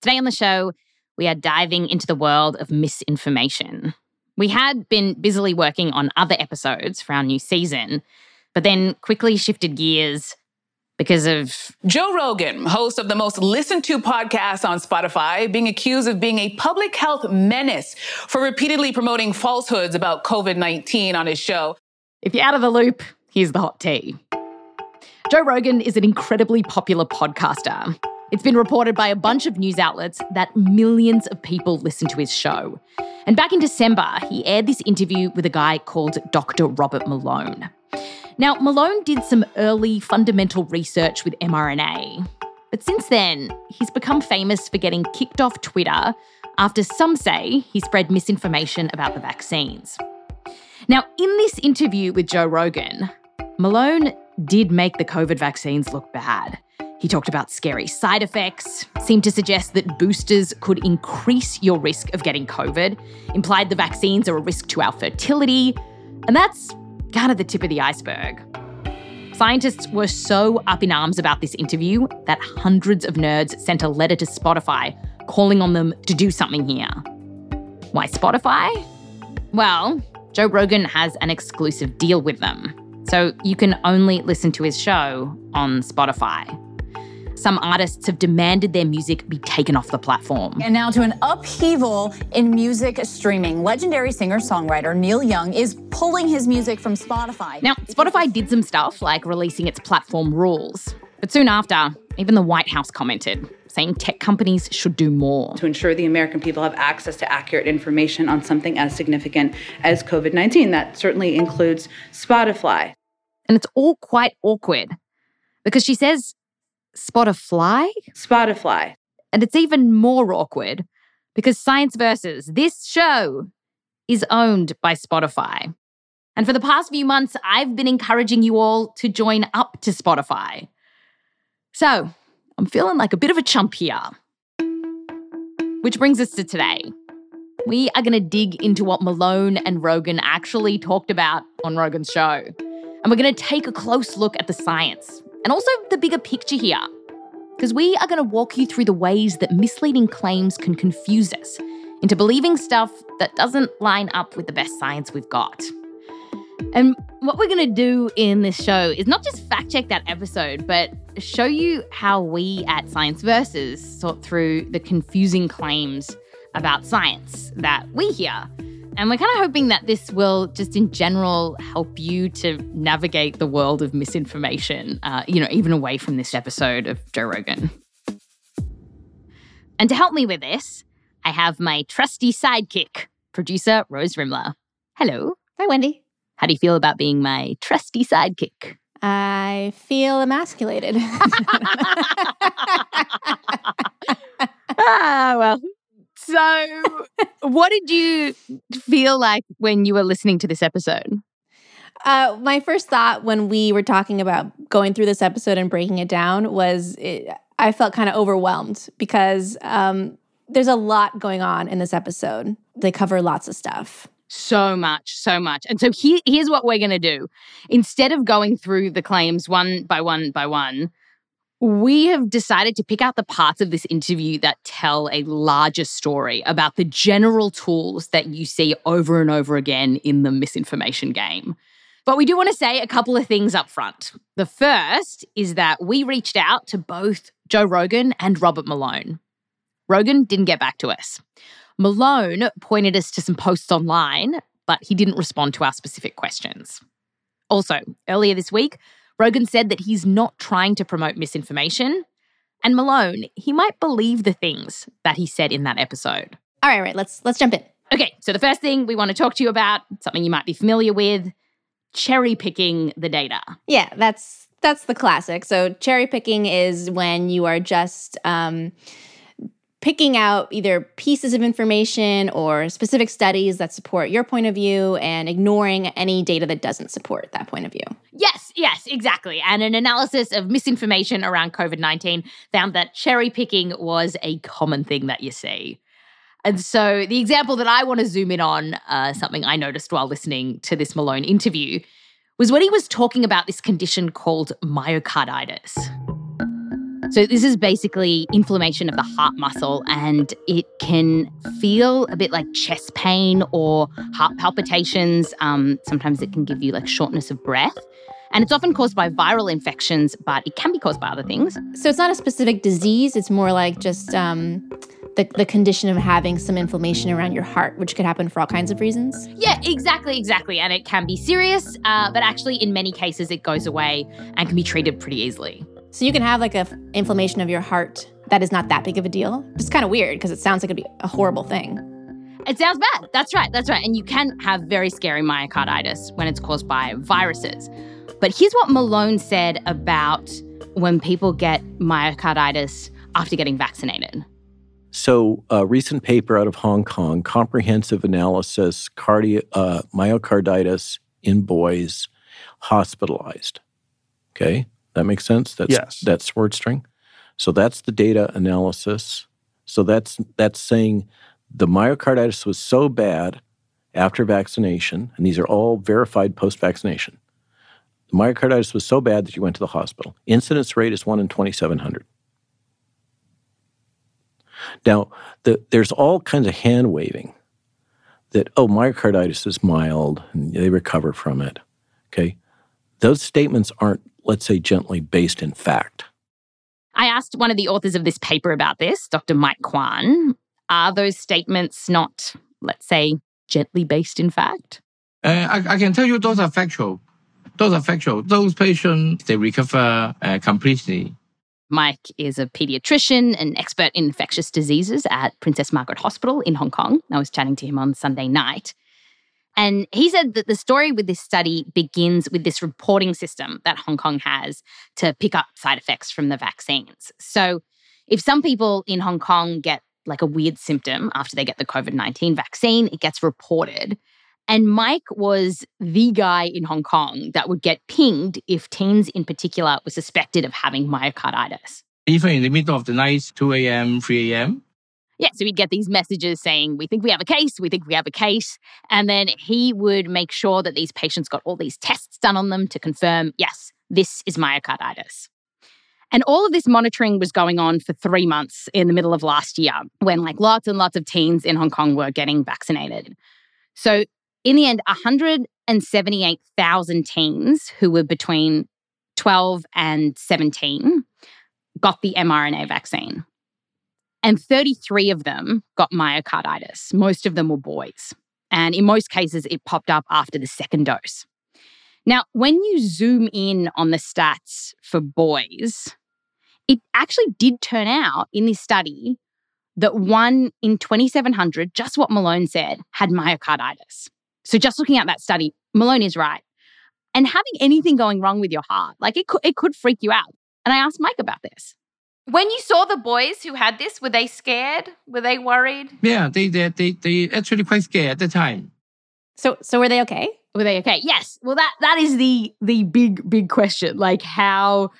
Today on the show, we are diving into the world of misinformation. We had been busily working on other episodes for our new season, but then quickly shifted gears because of Joe Rogan, host of the most listened to podcast on Spotify, being accused of being a public health menace for repeatedly promoting falsehoods about COVID 19 on his show. If you're out of the loop, here's the hot tea. Joe Rogan is an incredibly popular podcaster. It's been reported by a bunch of news outlets that millions of people listen to his show. And back in December, he aired this interview with a guy called Dr. Robert Malone. Now, Malone did some early fundamental research with mRNA, but since then, he's become famous for getting kicked off Twitter after some say he spread misinformation about the vaccines. Now, in this interview with Joe Rogan, Malone did make the COVID vaccines look bad. He talked about scary side effects, seemed to suggest that boosters could increase your risk of getting COVID, implied the vaccines are a risk to our fertility, and that's kind of the tip of the iceberg. Scientists were so up in arms about this interview that hundreds of nerds sent a letter to Spotify calling on them to do something here. Why Spotify? Well, Joe Rogan has an exclusive deal with them, so you can only listen to his show on Spotify some artists have demanded their music be taken off the platform. And now to an upheaval in music streaming. Legendary singer songwriter Neil Young is pulling his music from Spotify. Now, Spotify did some stuff like releasing its platform rules. But soon after, even the White House commented, saying tech companies should do more. To ensure the American people have access to accurate information on something as significant as COVID 19. That certainly includes Spotify. And it's all quite awkward because she says Spotify? Spotify. And it's even more awkward because Science Versus, this show, is owned by Spotify. And for the past few months, I've been encouraging you all to join up to Spotify. So I'm feeling like a bit of a chump here. Which brings us to today. We are going to dig into what Malone and Rogan actually talked about on Rogan's show. And we're going to take a close look at the science and also the bigger picture here. Because we are going to walk you through the ways that misleading claims can confuse us into believing stuff that doesn't line up with the best science we've got. And what we're going to do in this show is not just fact check that episode, but show you how we at Science Versus sort through the confusing claims about science that we hear and we're kind of hoping that this will just in general help you to navigate the world of misinformation, uh, you know, even away from this episode of Joe Rogan. And to help me with this, I have my trusty sidekick, producer Rose Rimler. Hello. Hi, Wendy. How do you feel about being my trusty sidekick? I feel emasculated. ah, well, so, what did you feel like when you were listening to this episode? Uh, my first thought when we were talking about going through this episode and breaking it down was it, I felt kind of overwhelmed because um, there's a lot going on in this episode. They cover lots of stuff. So much, so much. And so here, here's what we're going to do. Instead of going through the claims one by one by one, we have decided to pick out the parts of this interview that tell a larger story about the general tools that you see over and over again in the misinformation game. But we do want to say a couple of things up front. The first is that we reached out to both Joe Rogan and Robert Malone. Rogan didn't get back to us. Malone pointed us to some posts online, but he didn't respond to our specific questions. Also, earlier this week, Rogan said that he's not trying to promote misinformation. And Malone, he might believe the things that he said in that episode. All right, right, let's let's jump in. Okay, so the first thing we want to talk to you about, something you might be familiar with, cherry picking the data. Yeah, that's That's the classic. So cherry picking is when you are just um, picking out either pieces of information or specific studies that support your point of view and ignoring any data that doesn't support that point of view. Yes, yes, exactly. And an analysis of misinformation around COVID 19 found that cherry picking was a common thing that you see. And so the example that I want to zoom in on, uh, something I noticed while listening to this Malone interview, was when he was talking about this condition called myocarditis. So, this is basically inflammation of the heart muscle, and it can feel a bit like chest pain or heart palpitations. Um, sometimes it can give you like shortness of breath. And it's often caused by viral infections, but it can be caused by other things. So, it's not a specific disease, it's more like just um, the, the condition of having some inflammation around your heart, which could happen for all kinds of reasons. Yeah, exactly, exactly. And it can be serious, uh, but actually, in many cases, it goes away and can be treated pretty easily. So you can have like a f- inflammation of your heart that is not that big of a deal. It's kind of weird because it sounds like it'd be a horrible thing. It sounds bad. That's right. That's right. And you can have very scary myocarditis when it's caused by viruses. But here's what Malone said about when people get myocarditis after getting vaccinated. So, a recent paper out of Hong Kong, comprehensive analysis, cardio, uh, myocarditis in boys hospitalized. Okay. That makes sense. That's Yes. that's word string. So that's the data analysis. So that's that's saying the myocarditis was so bad after vaccination, and these are all verified post-vaccination. The myocarditis was so bad that you went to the hospital. Incidence rate is one in twenty-seven hundred. Now, the, there's all kinds of hand waving that, oh, myocarditis is mild and they recover from it. Okay. Those statements aren't, let's say, gently based in fact. I asked one of the authors of this paper about this, Dr. Mike Kwan. Are those statements not, let's say, gently based in fact? Uh, I, I can tell you those are factual. Those are factual. Those patients, they recover uh, completely. Mike is a pediatrician and expert in infectious diseases at Princess Margaret Hospital in Hong Kong. I was chatting to him on Sunday night. And he said that the story with this study begins with this reporting system that Hong Kong has to pick up side effects from the vaccines. So, if some people in Hong Kong get like a weird symptom after they get the COVID 19 vaccine, it gets reported. And Mike was the guy in Hong Kong that would get pinged if teens in particular were suspected of having myocarditis. Even in the middle of the night, 2 a.m., 3 a.m., Yeah, so he'd get these messages saying, We think we have a case, we think we have a case. And then he would make sure that these patients got all these tests done on them to confirm, yes, this is myocarditis. And all of this monitoring was going on for three months in the middle of last year when like lots and lots of teens in Hong Kong were getting vaccinated. So in the end, 178,000 teens who were between 12 and 17 got the mRNA vaccine. And 33 of them got myocarditis. Most of them were boys. And in most cases, it popped up after the second dose. Now, when you zoom in on the stats for boys, it actually did turn out in this study that one in 2,700, just what Malone said, had myocarditis. So just looking at that study, Malone is right. And having anything going wrong with your heart, like it could, it could freak you out. And I asked Mike about this. When you saw the boys who had this, were they scared? Were they worried? yeah, they, they, they, they actually quite scared at the time. So so were they okay? Were they okay? Yes. Well, that that is the the big big question. Like, how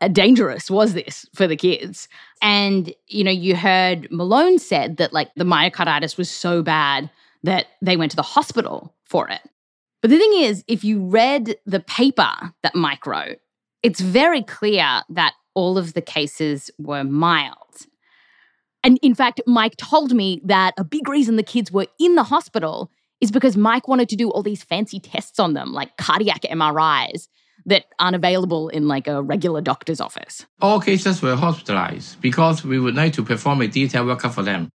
uh, dangerous was this for the kids? And you know, you heard Malone said that like the myocarditis was so bad that they went to the hospital for it. But the thing is, if you read the paper that Mike wrote, it's very clear that all of the cases were mild. And in fact, Mike told me that a big reason the kids were in the hospital is because Mike wanted to do all these fancy tests on them, like cardiac MRIs that aren't available in like a regular doctor's office. All cases were hospitalized because we would like to perform a detailed workup for them.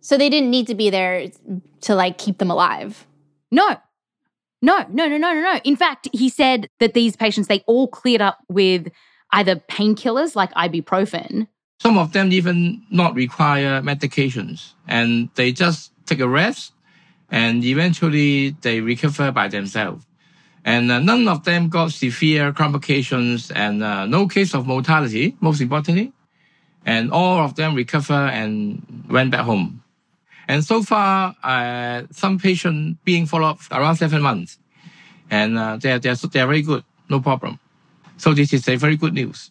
So they didn't need to be there to like keep them alive. No. No, no, no, no, no, no. In fact, he said that these patients, they all cleared up with either painkillers like ibuprofen. Some of them even not require medications and they just take a rest and eventually they recover by themselves. And uh, none of them got severe complications and uh, no case of mortality, most importantly. And all of them recover and went back home. And so far, uh, some patient being followed around seven months. And uh, they're, they're, they're very good, no problem. So this is a very good news.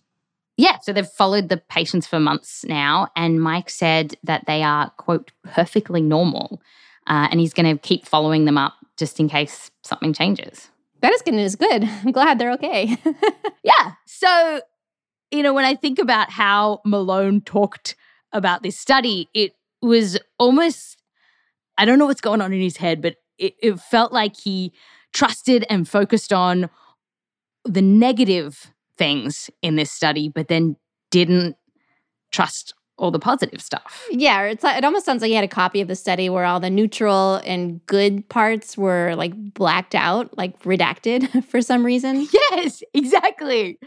Yeah, so they've followed the patients for months now, and Mike said that they are, quote, perfectly normal. Uh, and he's going to keep following them up just in case something changes. That is good news. Good. I'm glad they're okay. yeah. So, you know, when I think about how Malone talked about this study, it was almost, I don't know what's going on in his head, but it, it felt like he trusted and focused on the negative things in this study, but then didn't trust all the positive stuff. Yeah, it's like, it almost sounds like he had a copy of the study where all the neutral and good parts were like blacked out, like redacted for some reason. Yes, exactly.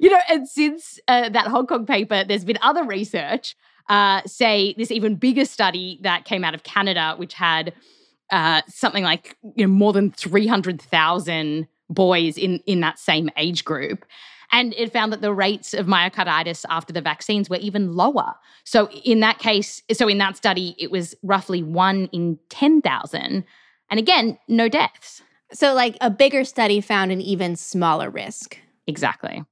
You know, and since uh, that Hong Kong paper, there's been other research. Uh, say this even bigger study that came out of Canada, which had uh, something like you know more than three hundred thousand boys in in that same age group and it found that the rates of myocarditis after the vaccines were even lower. So in that case, so in that study, it was roughly one in 10,000. And again, no deaths. So like a bigger study found an even smaller risk. Exactly.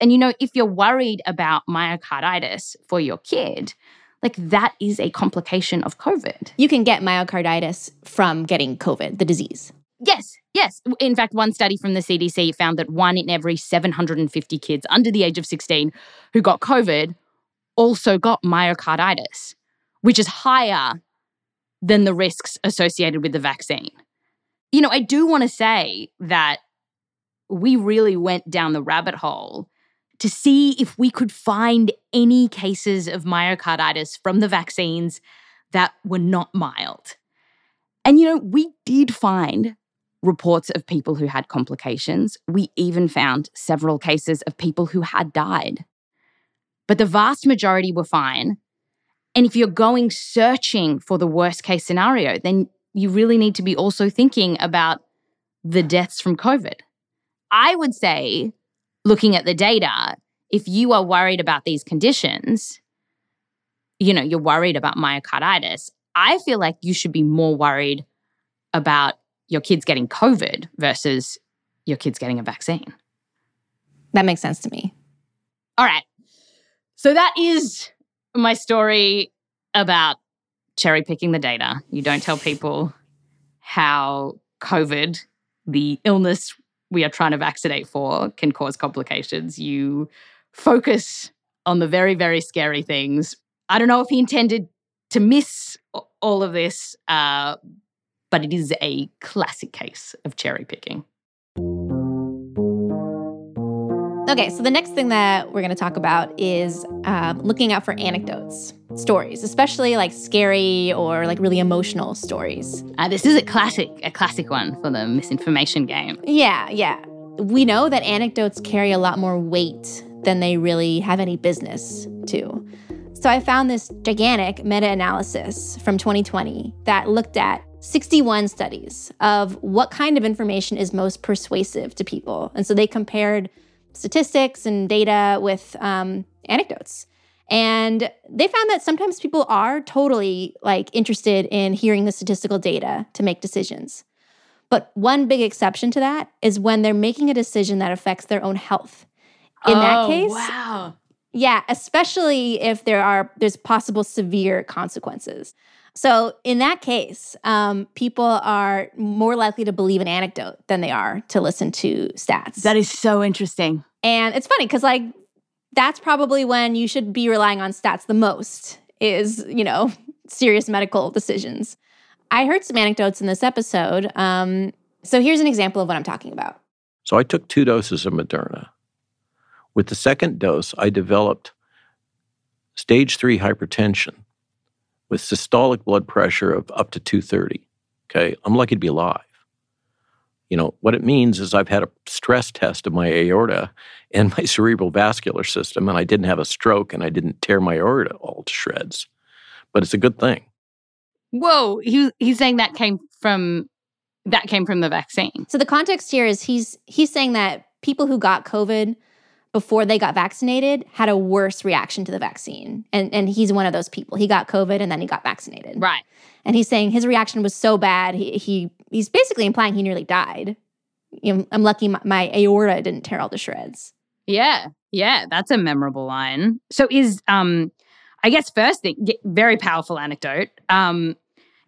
And you know, if you're worried about myocarditis for your kid, like that is a complication of COVID. You can get myocarditis from getting COVID, the disease. Yes, yes. In fact, one study from the CDC found that one in every 750 kids under the age of 16 who got COVID also got myocarditis, which is higher than the risks associated with the vaccine. You know, I do want to say that we really went down the rabbit hole to see if we could find any cases of myocarditis from the vaccines that were not mild. And, you know, we did find reports of people who had complications. We even found several cases of people who had died. But the vast majority were fine. And if you're going searching for the worst case scenario, then you really need to be also thinking about the deaths from COVID. I would say, looking at the data, if you are worried about these conditions, you know, you're worried about myocarditis, I feel like you should be more worried about your kids getting COVID versus your kids getting a vaccine. That makes sense to me. All right. So that is my story about cherry picking the data. You don't tell people how COVID, the illness we are trying to vaccinate for, can cause complications. You focus on the very, very scary things. I don't know if he intended to miss all of this, uh, but it is a classic case of cherry picking. Okay, so the next thing that we're going to talk about is um, looking out for anecdotes, stories, especially like scary or like really emotional stories. Uh, this is a classic, a classic one for the misinformation game. Yeah, yeah. We know that anecdotes carry a lot more weight than they really have any business to. So I found this gigantic meta analysis from 2020 that looked at 61 studies of what kind of information is most persuasive to people. And so they compared statistics and data with um, anecdotes. And they found that sometimes people are totally like interested in hearing the statistical data to make decisions. But one big exception to that is when they're making a decision that affects their own health. In oh, that case, wow. Yeah, especially if there are there's possible severe consequences. So in that case, um, people are more likely to believe an anecdote than they are to listen to stats. That is so interesting. And it's funny because like that's probably when you should be relying on stats the most is you know serious medical decisions. I heard some anecdotes in this episode. Um, so here's an example of what I'm talking about. So I took two doses of Moderna. With the second dose, I developed stage three hypertension with systolic blood pressure of up to 230. Okay, I'm lucky to be alive. You know, what it means is I've had a stress test of my aorta and my cerebral vascular system, and I didn't have a stroke and I didn't tear my aorta all to shreds. But it's a good thing. Whoa, he, he's saying that came from that came from the vaccine. So the context here is he's he's saying that people who got COVID before they got vaccinated had a worse reaction to the vaccine. And and he's one of those people. He got COVID and then he got vaccinated. Right. And he's saying his reaction was so bad, he, he he's basically implying he nearly died. You know, I'm lucky my, my aorta didn't tear all to shreds. Yeah. Yeah, that's a memorable line. So is um I guess first thing very powerful anecdote. Um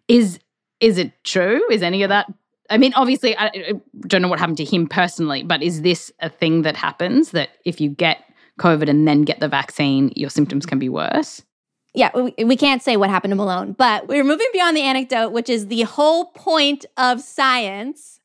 is is it true? Is any of that I mean, obviously, I, I don't know what happened to him personally, but is this a thing that happens that if you get COVID and then get the vaccine, your symptoms can be worse? Yeah, we, we can't say what happened to Malone, but we're moving beyond the anecdote, which is the whole point of science.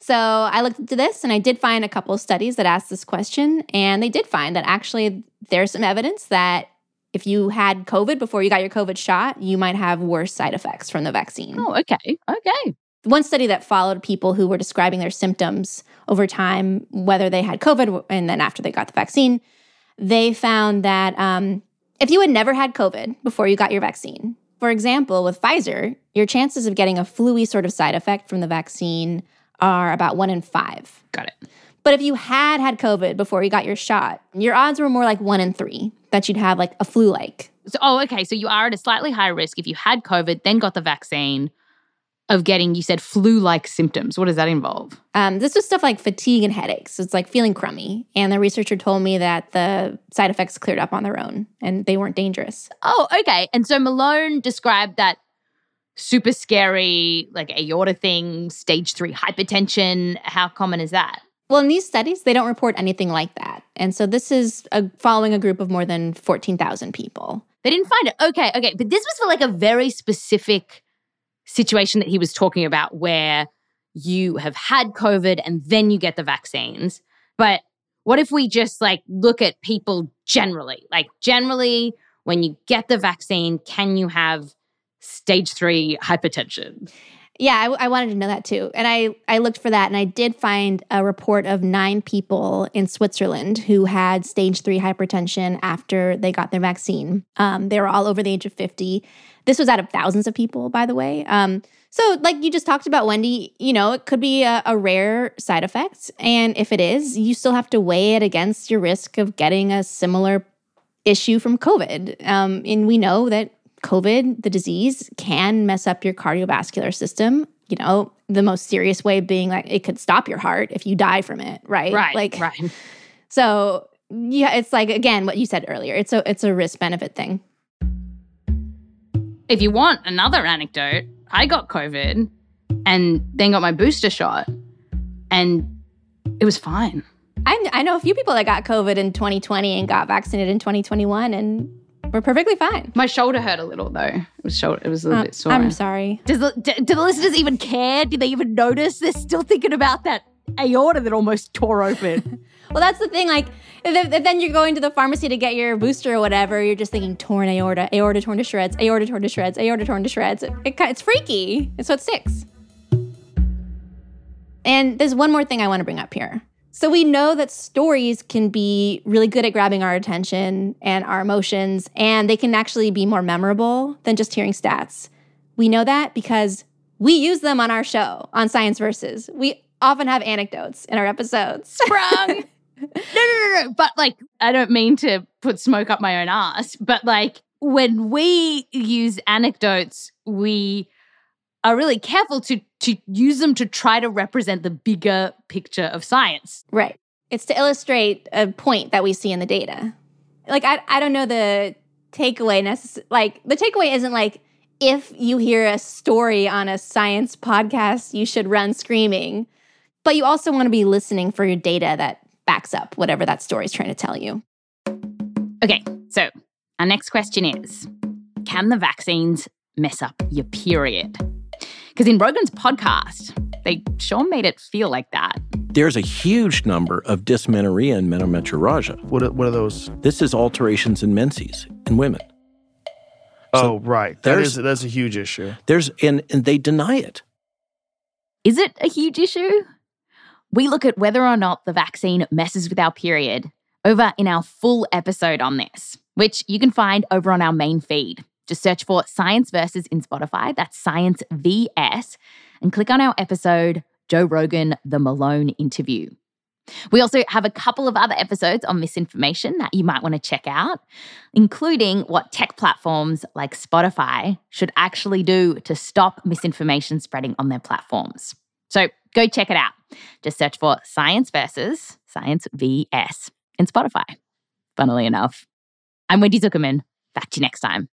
So I looked into this and I did find a couple of studies that asked this question. And they did find that actually there's some evidence that if you had COVID before you got your COVID shot, you might have worse side effects from the vaccine. Oh, okay. Okay. One study that followed people who were describing their symptoms over time, whether they had COVID and then after they got the vaccine, they found that um, if you had never had COVID before you got your vaccine, for example, with Pfizer, your chances of getting a flu sort of side effect from the vaccine are about one in five. Got it. But if you had had COVID before you got your shot, your odds were more like one in three that you'd have like a flu like. So, oh, okay. So you are at a slightly higher risk if you had COVID, then got the vaccine, of getting, you said, flu like symptoms. What does that involve? Um, this was stuff like fatigue and headaches. It's like feeling crummy. And the researcher told me that the side effects cleared up on their own and they weren't dangerous. Oh, okay. And so Malone described that super scary, like aorta thing, stage three hypertension. How common is that? Well, in these studies, they don't report anything like that. And so this is a, following a group of more than 14,000 people. They didn't find it. Okay, okay. But this was for like a very specific situation that he was talking about where you have had COVID and then you get the vaccines. But what if we just like look at people generally? Like, generally, when you get the vaccine, can you have stage three hypertension? Yeah, I, I, wanted to know that too. And I, I looked for that and I did find a report of nine people in Switzerland who had stage three hypertension after they got their vaccine. Um, they were all over the age of 50. This was out of thousands of people, by the way. Um, so, like you just talked about, Wendy, you know, it could be a, a rare side effect. And if it is, you still have to weigh it against your risk of getting a similar issue from COVID. Um, and we know that COVID, the disease, can mess up your cardiovascular system. You know, the most serious way being like it could stop your heart if you die from it, right? Right. Like, right. So yeah, it's like again what you said earlier. It's a it's a risk benefit thing. If you want another anecdote, I got COVID and then got my booster shot, and it was fine. I, I know a few people that got COVID in 2020 and got vaccinated in 2021, and we're perfectly fine. My shoulder hurt a little though. It was shoulder. It was a little Uh, bit sore. I'm sorry. Does the, do, do the listeners even care? Do they even notice? They're still thinking about that aorta that almost tore open. Well, that's the thing. Like, if, if then you're going to the pharmacy to get your booster or whatever, you're just thinking torn aorta, aorta torn to shreds, aorta torn to shreds, aorta torn to shreds. It, it, it's freaky. And So it sticks. And there's one more thing I want to bring up here. So we know that stories can be really good at grabbing our attention and our emotions, and they can actually be more memorable than just hearing stats. We know that because we use them on our show on Science Versus. We often have anecdotes in our episodes. Sprung. no, no, no, no. But like, I don't mean to put smoke up my own ass, but like, when we use anecdotes, we are really careful to to use them to try to represent the bigger picture of science. Right. It's to illustrate a point that we see in the data. Like I I don't know the takeaway necess- like the takeaway isn't like if you hear a story on a science podcast, you should run screaming. But you also want to be listening for your data that backs up whatever that story is trying to tell you. Okay, so our next question is Can the vaccines mess up your period? Because in Rogan's podcast, they sure made it feel like that. There's a huge number of dysmenorrhea and menometrorrhagia. What are, what are those? This is alterations in menses in women. oh, right. That there's- is that's a huge issue. There's and and they deny it. Is it a huge issue? We look at whether or not the vaccine messes with our period over in our full episode on this, which you can find over on our main feed. Just search for Science Versus in Spotify. That's Science VS. And click on our episode, Joe Rogan, The Malone Interview. We also have a couple of other episodes on misinformation that you might want to check out, including what tech platforms like Spotify should actually do to stop misinformation spreading on their platforms. So go check it out. Just search for Science versus Science VS in Spotify. Funnily enough. I'm Wendy Zuckerman. Back to you next time.